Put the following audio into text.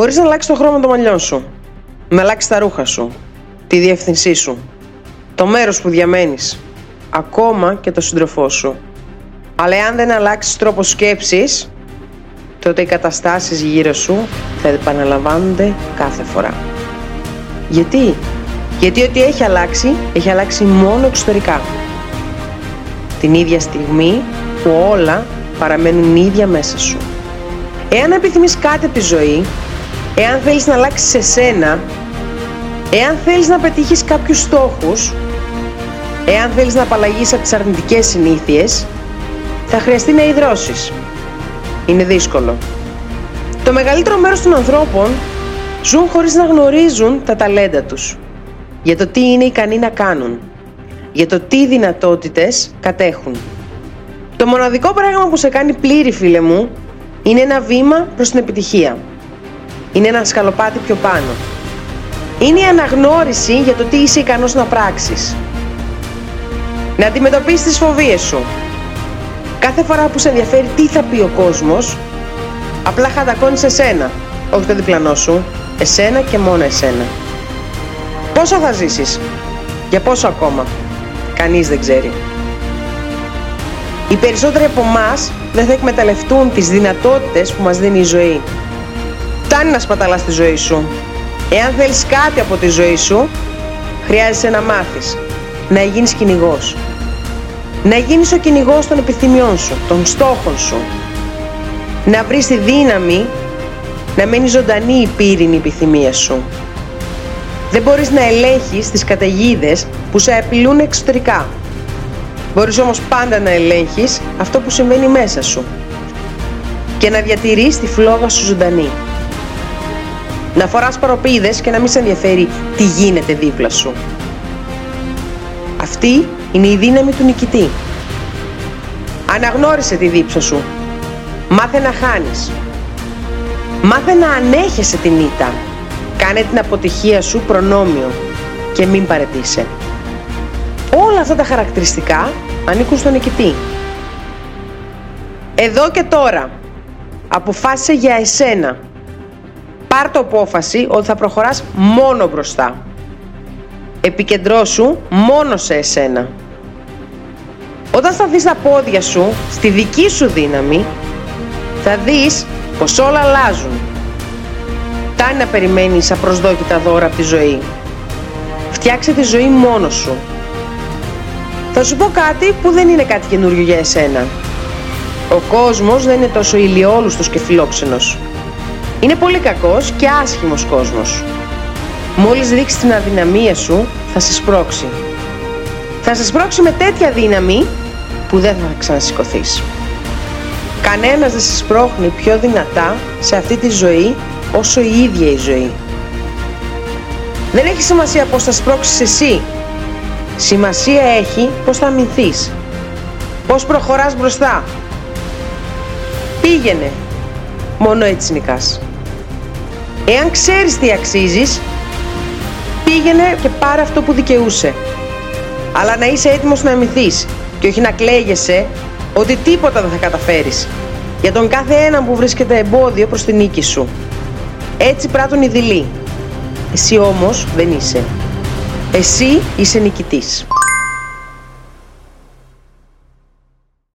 Μπορείς να αλλάξεις το χρώμα των μαλλιών σου, να αλλάξεις τα ρούχα σου, τη διεύθυνσή σου, το μέρος που διαμένεις, ακόμα και το σύντροφό σου. Αλλά εάν δεν αλλάξεις τρόπο σκέψης, τότε οι καταστάσεις γύρω σου θα επαναλαμβάνονται κάθε φορά. Γιατί; Γιατί ό,τι έχει αλλάξει, έχει αλλάξει μόνο εξωτερικά. Την ίδια στιγμή που όλα παραμένουν ίδια μέσα σου. Εάν επιθυμείς κάτι από τη ζωή, εάν θέλεις να αλλάξεις εσένα, εάν θέλεις να πετύχεις κάποιους στόχους, εάν θέλεις να απαλλαγείς από τις αρνητικές συνήθειες, θα χρειαστεί να υδρώσεις. Είναι δύσκολο. Το μεγαλύτερο μέρος των ανθρώπων ζουν χωρίς να γνωρίζουν τα ταλέντα τους. Για το τι είναι ικανοί να κάνουν. Για το τι δυνατότητες κατέχουν. Το μοναδικό πράγμα που σε κάνει πλήρη φίλε μου είναι ένα βήμα προς την επιτυχία. Είναι ένα σκαλοπάτι πιο πάνω. Είναι η αναγνώριση για το τι είσαι ικανός να πράξεις. Να αντιμετωπίσεις τις φοβίες σου. Κάθε φορά που σε ενδιαφέρει τι θα πει ο κόσμος, απλά χαντακώνεις εσένα, όχι το διπλανό σου, εσένα και μόνο εσένα. Πόσο θα ζήσεις, για πόσο ακόμα, κανείς δεν ξέρει. Οι περισσότεροι από εμάς δεν θα εκμεταλλευτούν τις δυνατότητες που μας δίνει η ζωή. Φτάνει να σπαταλάς τη ζωή σου. Εάν θέλεις κάτι από τη ζωή σου, χρειάζεσαι να μάθεις, να γίνεις κυνηγός. Να γίνεις ο κυνηγός των επιθυμιών σου, των στόχων σου. Να βρεις τη δύναμη να μένει ζωντανή η πύρινη επιθυμία σου. Δεν μπορείς να ελέγχεις τις καταιγίδες που σε απειλούν εξωτερικά. Μπορείς όμως πάντα να ελέγχεις αυτό που συμβαίνει μέσα σου και να διατηρείς τη φλόγα σου ζωντανή. Να φοράς παροπίδες και να μην σε ενδιαφέρει τι γίνεται δίπλα σου. Αυτή είναι η δύναμη του νικητή. Αναγνώρισε τη δίψα σου. Μάθε να χάνεις. Μάθε να ανέχεσαι την ήττα. Κάνε την αποτυχία σου προνόμιο και μην παρετήσει. Όλα αυτά τα χαρακτηριστικά ανήκουν στον νικητή. Εδώ και τώρα αποφάσισε για εσένα. Πάρ το απόφαση ότι θα προχωράς μόνο μπροστά. Επικεντρώσου μόνο σε εσένα. Όταν σταθείς στα πόδια σου, στη δική σου δύναμη, θα δεις πως όλα αλλάζουν. Φτάνει να περιμένεις απροσδόκητα δώρα από τη ζωή. Φτιάξε τη ζωή μόνος σου. Θα σου πω κάτι που δεν είναι κάτι καινούριο για εσένα. Ο κόσμος δεν είναι τόσο ηλιόλουστος και φιλόξενος. Είναι πολύ κακός και άσχημος κόσμος. Μόλις δείξει την αδυναμία σου, θα σε σπρώξει. Θα σε σπρώξει με τέτοια δύναμη που δεν θα ξανασηκωθείς. Κανένας δεν σε σπρώχνει πιο δυνατά σε αυτή τη ζωή όσο η ίδια η ζωή. Δεν έχει σημασία πώς θα σπρώξεις εσύ. Σημασία έχει πώς θα αμυνθείς. Πώς προχωράς μπροστά. Πήγαινε. Μόνο έτσι νικάς. Εάν ξέρεις τι αξίζεις, πήγαινε και πάρε αυτό που δικαιούσε. Αλλά να είσαι έτοιμος να αμυνθείς και όχι να κλαίγεσαι ότι τίποτα δεν θα καταφέρεις. Για τον κάθε έναν που βρίσκεται εμπόδιο προς την νίκη σου. Έτσι πράττουν οι δειλοί. Εσύ όμως δεν είσαι. Εσύ είσαι νικητής.